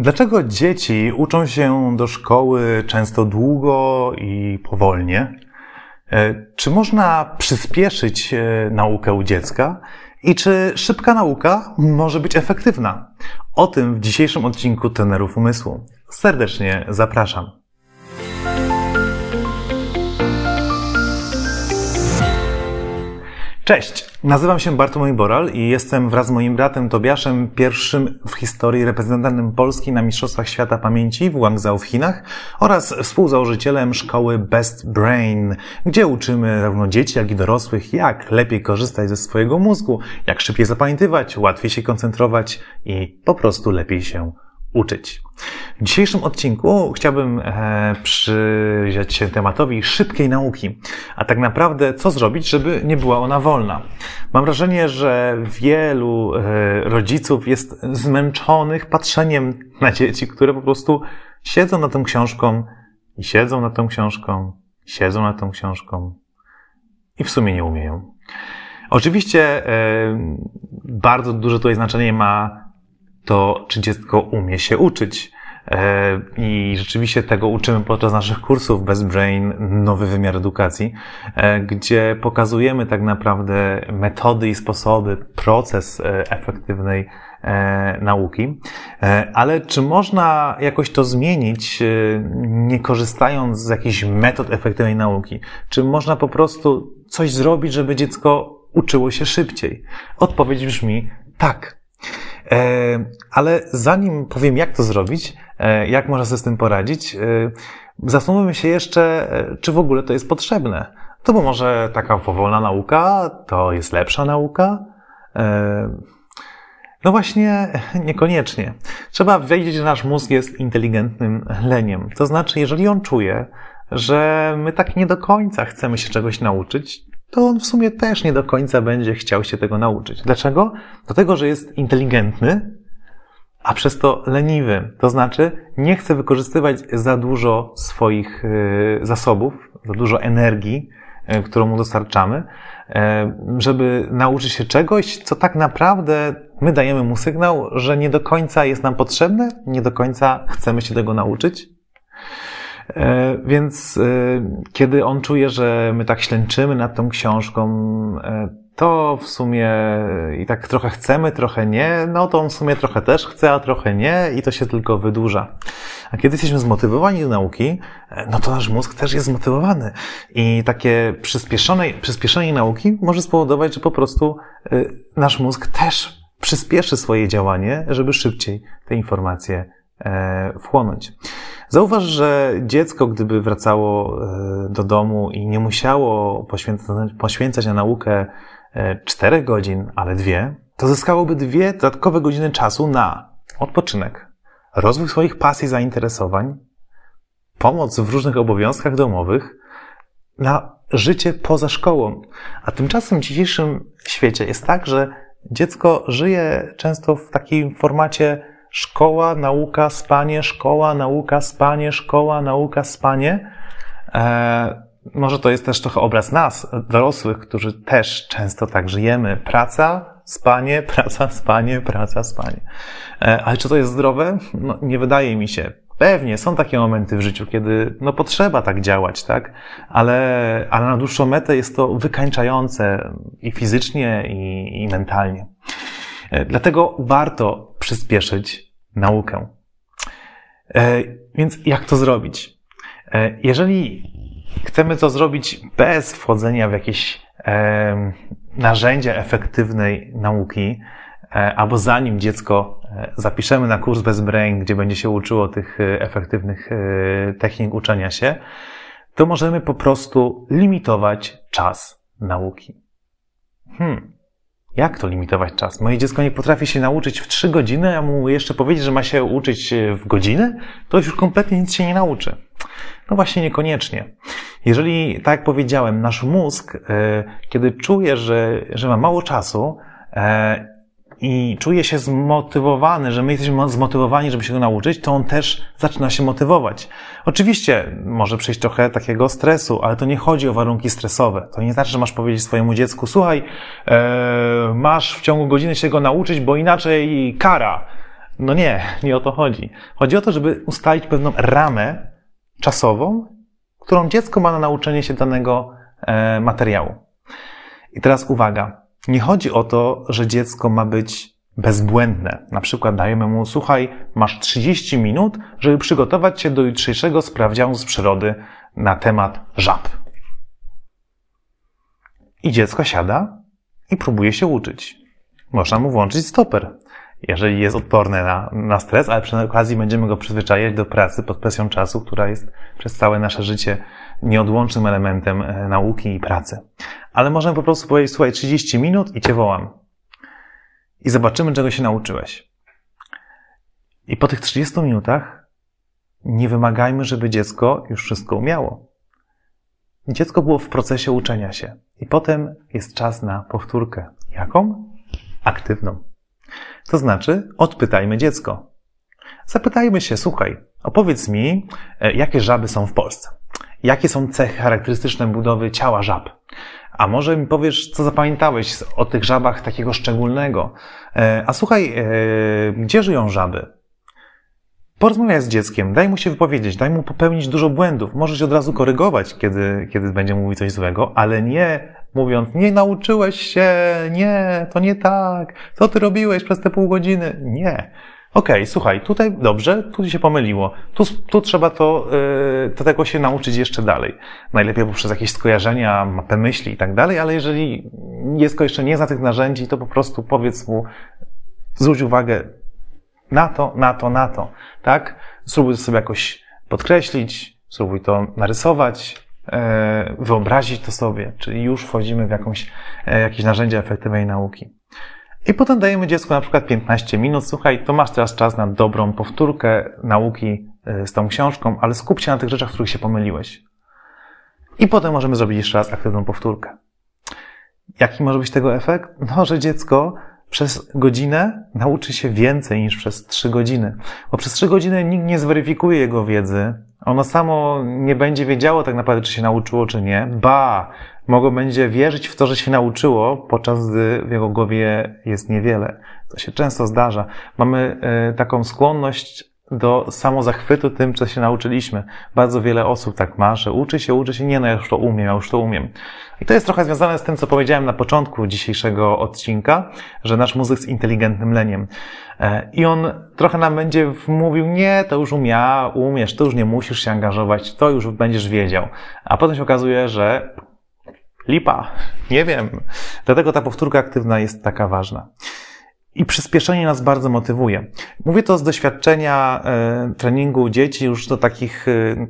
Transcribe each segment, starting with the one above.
Dlaczego dzieci uczą się do szkoły często długo i powolnie? E, czy można przyspieszyć e, naukę u dziecka? I czy szybka nauka może być efektywna? O tym w dzisiejszym odcinku Tenerów Umysłu. Serdecznie zapraszam. Cześć, nazywam się Bartłomiej Boral i jestem wraz z moim bratem Tobiaszem pierwszym w historii reprezentantem Polski na Mistrzostwach Świata Pamięci w Guangzhou w Chinach oraz współzałożycielem szkoły Best Brain, gdzie uczymy zarówno dzieci, jak i dorosłych, jak lepiej korzystać ze swojego mózgu, jak szybciej zapamiętywać, łatwiej się koncentrować i po prostu lepiej się uczyć. W dzisiejszym odcinku chciałbym e, przyjrzeć się tematowi szybkiej nauki, a tak naprawdę co zrobić, żeby nie była ona wolna. Mam wrażenie, że wielu e, rodziców jest zmęczonych patrzeniem na dzieci, które po prostu siedzą nad tą książką i siedzą nad tą książką, siedzą nad tą książką i w sumie nie umieją. Oczywiście e, bardzo duże tutaj znaczenie ma to czy dziecko umie się uczyć. E, I rzeczywiście tego uczymy podczas naszych kursów Best Brain, nowy wymiar edukacji, e, gdzie pokazujemy tak naprawdę metody i sposoby, proces e, efektywnej nauki. Ale czy można jakoś to zmienić, nie korzystając z jakichś metod efektywnej nauki? Czy można po prostu coś zrobić, żeby dziecko uczyło się szybciej? Odpowiedź brzmi tak. E, ale zanim powiem, jak to zrobić, e, jak można sobie z tym poradzić, e, zastanówmy się jeszcze, czy w ogóle to jest potrzebne. To bo może taka powolna nauka to jest lepsza nauka? No właśnie, niekoniecznie. Trzeba wiedzieć, że nasz mózg jest inteligentnym leniem. To znaczy, jeżeli on czuje, że my tak nie do końca chcemy się czegoś nauczyć, to on w sumie też nie do końca będzie chciał się tego nauczyć. Dlaczego? Dlatego, że jest inteligentny, a przez to leniwy. To znaczy, nie chce wykorzystywać za dużo swoich y, zasobów, za dużo energii, y, którą mu dostarczamy, y, żeby nauczyć się czegoś, co tak naprawdę my dajemy mu sygnał, że nie do końca jest nam potrzebne, nie do końca chcemy się tego nauczyć. E, więc e, kiedy on czuje, że my tak ślęczymy nad tą książką, e, to w sumie i tak trochę chcemy, trochę nie, no to on w sumie trochę też chce, a trochę nie i to się tylko wydłuża. A kiedy jesteśmy zmotywowani do nauki, no to nasz mózg też jest zmotywowany. I takie przyspieszone, przyspieszenie nauki może spowodować, że po prostu nasz mózg też przyspieszy swoje działanie, żeby szybciej te informacje wchłonąć. Zauważ, że dziecko, gdyby wracało e, do domu i nie musiało poświęcać, poświęcać na naukę 4 e, godzin, ale dwie, to zyskałoby dwie dodatkowe godziny czasu na odpoczynek, rozwój swoich pasji, i zainteresowań, pomoc w różnych obowiązkach domowych, na życie poza szkołą. A tymczasem w dzisiejszym świecie jest tak, że dziecko żyje często w takim formacie Szkoła, nauka, spanie, szkoła, nauka, spanie, szkoła, nauka, spanie. E, może to jest też trochę obraz nas, dorosłych, którzy też często tak żyjemy. Praca, spanie, praca, spanie, praca, spanie. E, ale czy to jest zdrowe? No, nie wydaje mi się. Pewnie są takie momenty w życiu, kiedy no, potrzeba tak działać, tak? Ale, ale na dłuższą metę jest to wykańczające i fizycznie, i, i mentalnie. E, dlatego warto przyspieszyć naukę. E, więc jak to zrobić? E, jeżeli chcemy to zrobić bez wchodzenia w jakieś narzędzia efektywnej nauki, albo zanim dziecko zapiszemy na kurs bez brain, gdzie będzie się uczyło tych efektywnych technik uczenia się, to możemy po prostu limitować czas nauki. Hmm. Jak to limitować czas? Moje dziecko nie potrafi się nauczyć w 3 godziny, a mu jeszcze powiedzieć, że ma się uczyć w godzinę, to już kompletnie nic się nie nauczy. No właśnie niekoniecznie. Jeżeli, tak jak powiedziałem, nasz mózg, e, kiedy czuje, że, że ma mało czasu, e, i czuje się zmotywowany, że my jesteśmy zmotywowani, żeby się go nauczyć, to on też zaczyna się motywować. Oczywiście może przyjść trochę takiego stresu, ale to nie chodzi o warunki stresowe. To nie znaczy, że masz powiedzieć swojemu dziecku, słuchaj, e, masz w ciągu godziny się go nauczyć, bo inaczej kara. No nie, nie o to chodzi. Chodzi o to, żeby ustalić pewną ramę czasową, którą dziecko ma na nauczenie się danego e, materiału. I teraz uwaga. Nie chodzi o to, że dziecko ma być bezbłędne. Na przykład dajemy mu, słuchaj, masz 30 minut, żeby przygotować się do jutrzejszego sprawdzianu z przyrody na temat żab. I dziecko siada i próbuje się uczyć. Można mu włączyć stoper, jeżeli jest odporne na, na stres, ale przy okazji będziemy go przyzwyczajać do pracy pod presją czasu, która jest przez całe nasze życie nieodłącznym elementem e, nauki i pracy. Ale możemy po prostu powiedzieć, słuchaj, 30 minut i cię wołam. I zobaczymy, czego się nauczyłeś. I po tych 30 minutach nie wymagajmy, żeby dziecko już wszystko umiało. Dziecko było w procesie uczenia się. I potem jest czas na powtórkę. Jaką? Aktywną. To znaczy, odpytajmy dziecko. Zapytajmy się, słuchaj, opowiedz mi, e, jakie żaby są w Polsce. Jakie są cechy charakterystyczne budowy ciała żab? A może mi powiesz, co zapamiętałeś o tych żabach takiego szczególnego? E, a słuchaj, e, gdzie żyją żaby? Porozmawiaj z dzieckiem, daj mu się wypowiedzieć, daj mu popełnić dużo błędów. Możesz od razu korygować, kiedy, kiedy będzie mówić coś złego, ale nie mówiąc, nie nauczyłeś się, nie, to nie tak, co ty robiłeś przez te pół godziny? Nie. Okej, okay, słuchaj, tutaj dobrze, tu się pomyliło. Tu, tu trzeba to, yy, to tego się nauczyć jeszcze dalej. Najlepiej poprzez jakieś skojarzenia, mapę myśli i tak dalej, ale jeżeli dziecko jeszcze nie zna tych narzędzi, to po prostu powiedz mu, zwróć uwagę na to, na to, na to, tak? Spróbuj to sobie jakoś podkreślić, spróbuj to narysować, E, wyobrazić to sobie, czyli już wchodzimy w jakąś, e, jakieś narzędzia efektywnej nauki. I potem dajemy dziecku na przykład 15 minut, słuchaj, to masz teraz czas na dobrą powtórkę nauki e, z tą książką, ale skup się na tych rzeczach, w których się pomyliłeś. I potem możemy zrobić jeszcze raz aktywną powtórkę. Jaki może być tego efekt? No, że dziecko przez godzinę nauczy się więcej niż przez trzy godziny. Bo przez trzy godziny nikt nie zweryfikuje jego wiedzy. Ono samo nie będzie wiedziało tak naprawdę, czy się nauczyło, czy nie. Ba, mogło będzie wierzyć w to, że się nauczyło, podczas gdy w jego głowie jest niewiele. To się często zdarza. Mamy e, taką skłonność do samozachwytu tym, co się nauczyliśmy. Bardzo wiele osób tak ma, że uczy się, uczy się, nie no, ja już to umiem, ja już to umiem. I to jest trochę związane z tym, co powiedziałem na początku dzisiejszego odcinka, że nasz mózg jest inteligentnym leniem. E, I on trochę nam będzie mówił, nie, to już umia, umiesz, to już nie musisz się angażować, to już będziesz wiedział. A potem się okazuje, że lipa, nie wiem. Dlatego ta powtórka aktywna jest taka ważna. I przyspieszenie nas bardzo motywuje. Mówię to z doświadczenia e, treningu dzieci już do takich e,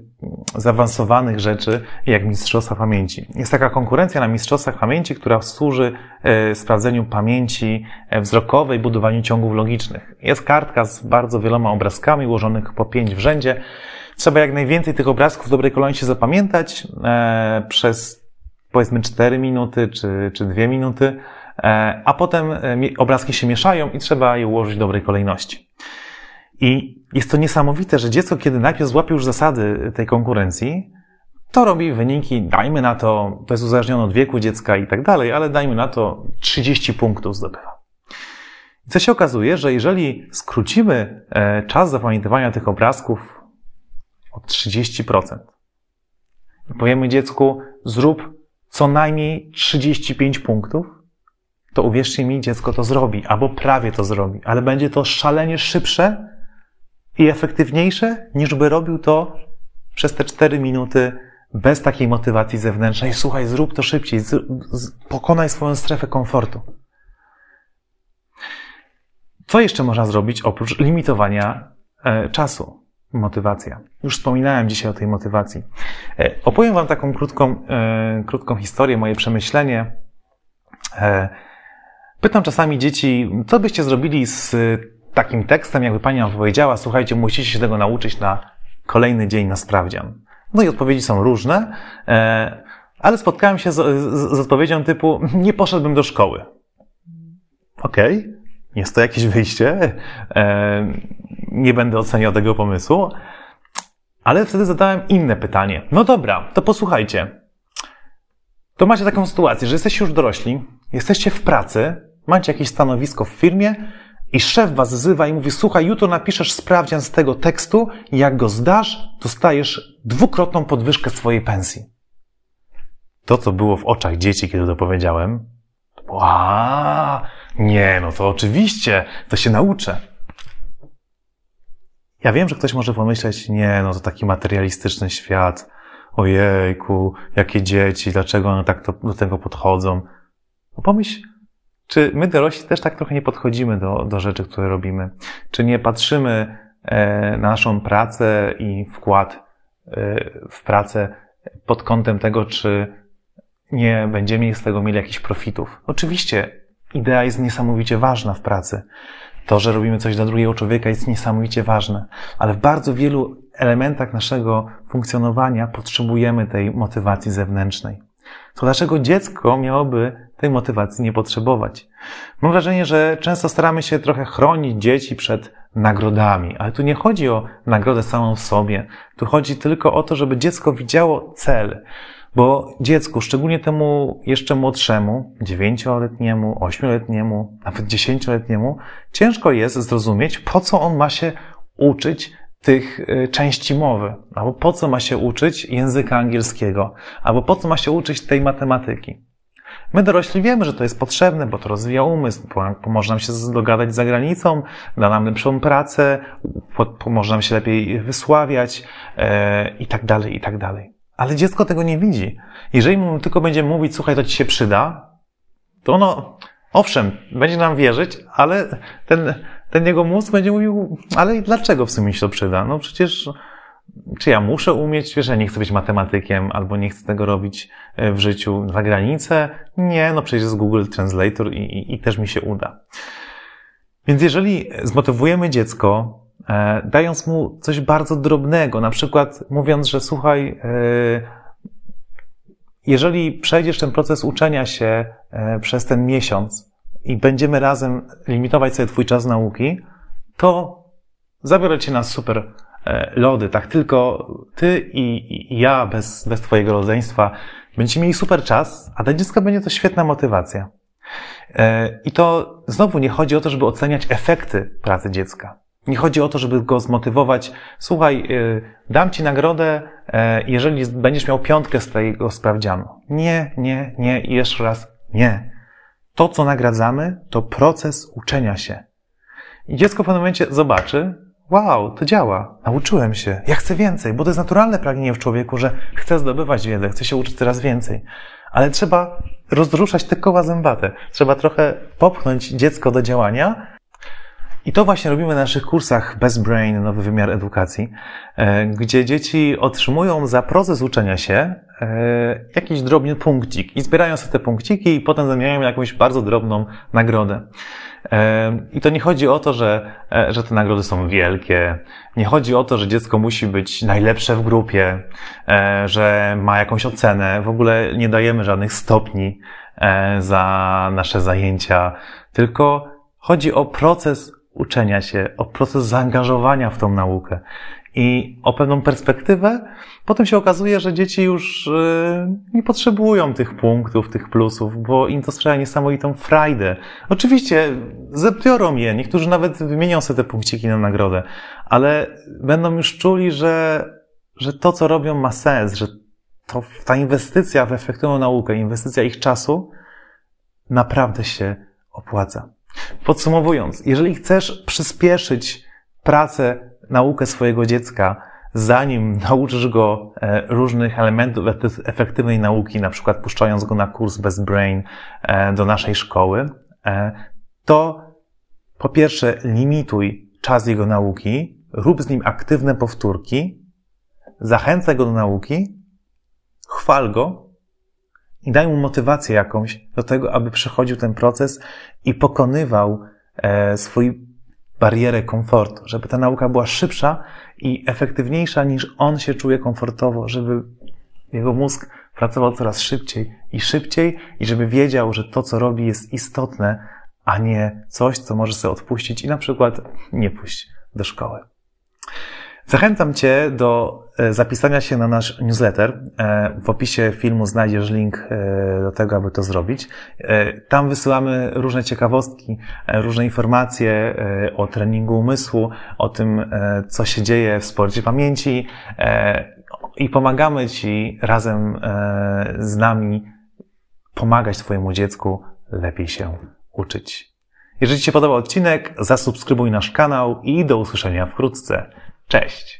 zaawansowanych rzeczy, jak Mistrzostwa Pamięci. Jest taka konkurencja na Mistrzostwach Pamięci, która służy e, sprawdzeniu pamięci wzrokowej, budowaniu ciągów logicznych. Jest kartka z bardzo wieloma obrazkami, ułożonych po pięć w rzędzie. Trzeba jak najwięcej tych obrazków w dobrej kolejności zapamiętać przez powiedzmy 4 minuty czy, czy 2 minuty a potem e, obrazki się mieszają i trzeba je ułożyć w dobrej kolejności. I jest to niesamowite, że dziecko, kiedy najpierw złapie już zasady tej konkurencji, to robi wyniki, dajmy na to, to jest uzależnione od wieku dziecka i tak dalej, ale dajmy na to 30 punktów zdobywa. I co się okazuje, że jeżeli skrócimy e, czas zapamiętywania tych obrazków o 30%, i powiemy dziecku, zrób co najmniej 35 punktów, to uwierzcie mi, dziecko to zrobi, albo prawie to zrobi, ale będzie to szalenie szybsze i efektywniejsze, niż by robił to przez te cztery minuty bez takiej motywacji zewnętrznej. Słuchaj, zrób to szybciej, z, z, pokonaj swoją strefę komfortu. Co jeszcze można zrobić oprócz limitowania e, czasu? Motywacja. Już wspominałem dzisiaj o tej motywacji. E, opowiem Wam taką krótką, e, krótką historię, moje przemyślenie. E, Pytam czasami dzieci, co byście zrobili z takim tekstem, jakby pani nam powiedziała, słuchajcie, musicie się tego nauczyć na kolejny dzień na sprawdzian. No i odpowiedzi są różne, e, ale spotkałem się z, z, z odpowiedzią typu, nie poszedłbym do szkoły. Okej, okay. jest to jakieś wyjście, e, nie będę oceniał tego pomysłu, ale wtedy zadałem inne pytanie. No dobra, to posłuchajcie. To macie taką sytuację, że jesteście już dorośli, jesteście w pracy, macie jakieś stanowisko w firmie i szef was wzywa i mówi, słuchaj, jutro napiszesz sprawdzian z tego tekstu i jak go zdasz, dostajesz dwukrotną podwyżkę swojej pensji. To, co było w oczach dzieci, kiedy to powiedziałem, Ła, nie, no to oczywiście, to się nauczę. Ja wiem, że ktoś może pomyśleć, nie, no to taki materialistyczny świat, ojejku, jakie dzieci, dlaczego one tak to, do tego podchodzą. No pomyśl, czy my dorośli też tak trochę nie podchodzimy do, do rzeczy, które robimy? Czy nie patrzymy e, na naszą pracę i wkład e, w pracę pod kątem tego, czy nie będziemy z tego mieli jakichś profitów? Oczywiście idea jest niesamowicie ważna w pracy. To, że robimy coś dla drugiego człowieka jest niesamowicie ważne, ale w bardzo wielu elementach naszego funkcjonowania potrzebujemy tej motywacji zewnętrznej. To dlaczego dziecko miałoby tej motywacji nie potrzebować? Mam wrażenie, że często staramy się trochę chronić dzieci przed nagrodami, ale tu nie chodzi o nagrodę samą w sobie. Tu chodzi tylko o to, żeby dziecko widziało cel. Bo dziecku, szczególnie temu jeszcze młodszemu, dziewięcioletniemu, ośmioletniemu, nawet dziesięcioletniemu, ciężko jest zrozumieć, po co on ma się uczyć tych y, części mowy, albo po co ma się uczyć języka angielskiego, albo po co ma się uczyć tej matematyki. My dorośli wiemy, że to jest potrzebne, bo to rozwija umysł, pomoże nam się dogadać za granicą, da nam lepszą pracę, pomoże nam się lepiej wysławiać e, i tak dalej, i tak dalej. Ale dziecko tego nie widzi. Jeżeli mu tylko będziemy mówić, słuchaj, to ci się przyda, to ono, owszem, będzie nam wierzyć, ale ten, ten jego mózg będzie mówił, ale dlaczego w sumie się to przyda? No przecież, czy ja muszę umieć, wiesz, ja nie chcę być matematykiem, albo nie chcę tego robić e, w życiu za granicę? Nie, no przecież jest Google Translator i, i, i też mi się uda. Więc jeżeli zmotywujemy dziecko, e, dając mu coś bardzo drobnego, na przykład mówiąc, że słuchaj, e, jeżeli przejdziesz ten proces uczenia się e, przez ten miesiąc i będziemy razem limitować sobie Twój czas nauki, to zabiorę Cię na super e, lody, tak tylko Ty i, ja bez, bez Twojego rodzeństwa będziecie mieli super czas, a dla dziecka będzie to świetna motywacja. E, I to znowu nie chodzi o to, żeby oceniać efekty pracy dziecka. Nie chodzi o to, żeby go zmotywować. Słuchaj, y, dam ci nagrodę, e, jeżeli będziesz miał piątkę z tego sprawdzianu. Nie, nie, nie i jeszcze raz nie. To, co nagradzamy, to proces uczenia się. I dziecko w pewnym momencie zobaczy, wow, to działa, nauczyłem się, ja chcę więcej, bo to jest naturalne pragnienie w człowieku, że chce zdobywać wiedzę, chce się uczyć coraz więcej. Ale trzeba rozruszać te koła zębate. Trzeba trochę popchnąć dziecko do działania, i to właśnie robimy na naszych kursach Best Brain, nowy wymiar edukacji, e, gdzie dzieci otrzymują za proces uczenia się e, jakiś drobny punkcik i zbierają sobie te punkciki i potem zamieniają jakąś bardzo drobną nagrodę. E, I to nie chodzi o to, że, że te nagrody są wielkie. Nie chodzi o to, że dziecko musi być najlepsze w grupie, że ma jakąś ocenę. W ogóle nie dajemy żadnych stopni za nasze zajęcia, tylko chodzi o proces uczenia się, o proces zaangażowania w tą naukę i o pewną perspektywę, potem się okazuje, że dzieci już y, nie potrzebują tych punktów, tych plusów, bo im to sprawia niesamowitą frajdę. Oczywiście zebiorą je, niektórzy nawet wymienią sobie te punkciki na nagrodę, ale będą już czuli, że, że to, co robią, ma sens, że to, ta inwestycja w efektywną naukę, inwestycja ich czasu naprawdę się opłaca. Podsumowując, jeżeli chcesz przyspieszyć pracę, naukę swojego dziecka, zanim nauczysz go e, różnych elementów efektywnej nauki, na przykład puszczając go na kurs Best Brain e, do naszej szkoły, e, to po pierwsze limituj czas jego nauki, rób z nim aktywne powtórki, zachęcaj go do nauki, chwal go i daj mu motywację jakąś do tego, aby przechodził ten proces i pokonywał e, swój barierę komfortu, żeby ta nauka była szybsza i efektywniejsza niż on się czuje komfortowo, żeby jego mózg pracował coraz szybciej i szybciej i żeby wiedział, że to, co robi, jest istotne, a nie coś, co może sobie odpuścić i na przykład nie pójść do szkoły. Zachęcam Cię do zapisania się na nasz newsletter. E, w opisie filmu znajdziesz link e, do tego, aby to zrobić. Tam wysyłamy różne ciekawostki, różne informacje o treningu umysłu, o tym, co się dzieje w sporcie pamięci i pomagamy Ci razem z nami pomagać Twojemu dziecku lepiej się uczyć. Jeżeli Ci się podobał odcinek, zasubskrybuj nasz kanał i do usłyszenia wkrótce. Cześć!